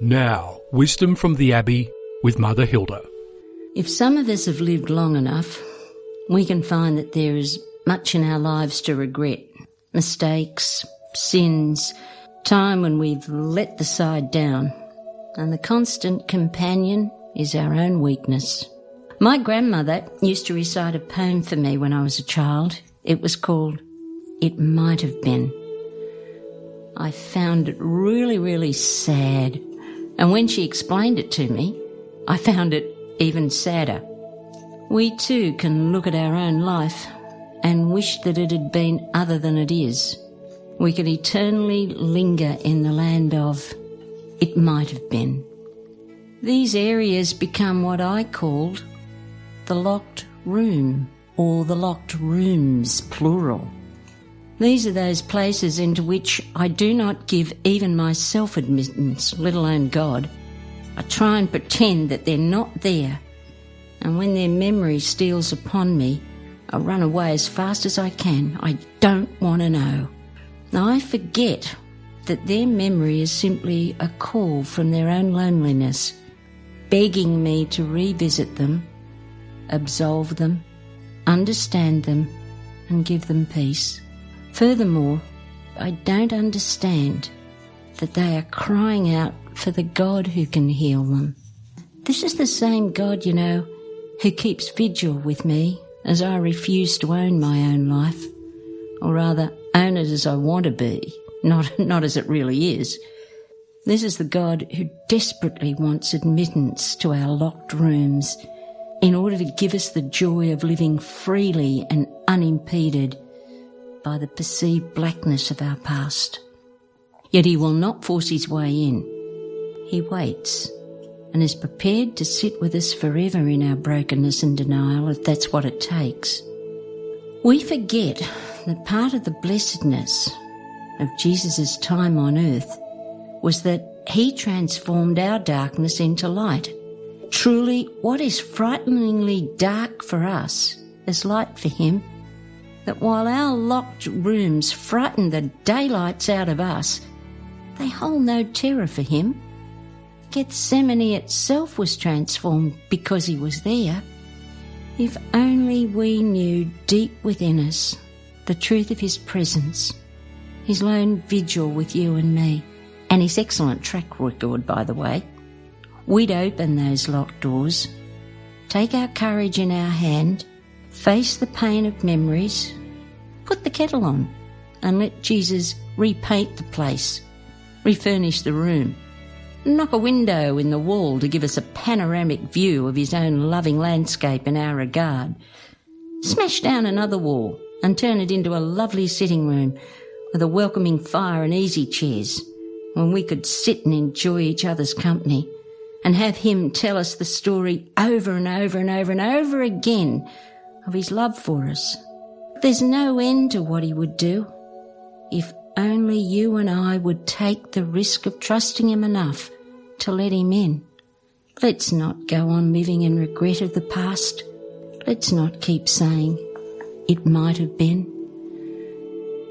Now, wisdom from the Abbey with Mother Hilda. If some of us have lived long enough, we can find that there is much in our lives to regret. Mistakes, sins, time when we've let the side down. And the constant companion is our own weakness. My grandmother used to recite a poem for me when I was a child. It was called It Might Have Been. I found it really, really sad. And when she explained it to me, I found it even sadder. We too can look at our own life and wish that it had been other than it is. We can eternally linger in the land of it might have been. These areas become what I called the locked room or the locked rooms, plural. These are those places into which I do not give even myself admittance, let alone God. I try and pretend that they're not there. And when their memory steals upon me, I run away as fast as I can. I don't want to know. Now I forget that their memory is simply a call from their own loneliness, begging me to revisit them, absolve them, understand them, and give them peace. Furthermore, I don't understand that they are crying out for the God who can heal them. This is the same God, you know, who keeps vigil with me as I refuse to own my own life, or rather, own it as I want to be, not, not as it really is. This is the God who desperately wants admittance to our locked rooms in order to give us the joy of living freely and unimpeded by the perceived blackness of our past. Yet he will not force his way in. He waits and is prepared to sit with us forever in our brokenness and denial if that's what it takes. We forget that part of the blessedness of Jesus' time on earth was that he transformed our darkness into light. Truly, what is frighteningly dark for us is light for him that while our locked rooms frighten the daylights out of us, they hold no terror for him. Gethsemane itself was transformed because he was there. If only we knew deep within us the truth of his presence, his lone vigil with you and me, and his excellent track record, by the way, we'd open those locked doors, take our courage in our hand, Face the pain of memories. Put the kettle on and let Jesus repaint the place, refurnish the room, knock a window in the wall to give us a panoramic view of his own loving landscape in our regard. Smash down another wall and turn it into a lovely sitting room with a welcoming fire and easy chairs when we could sit and enjoy each other's company and have him tell us the story over and over and over and over again of his love for us. There's no end to what he would do if only you and I would take the risk of trusting him enough to let him in. Let's not go on living in regret of the past. Let's not keep saying, it might have been.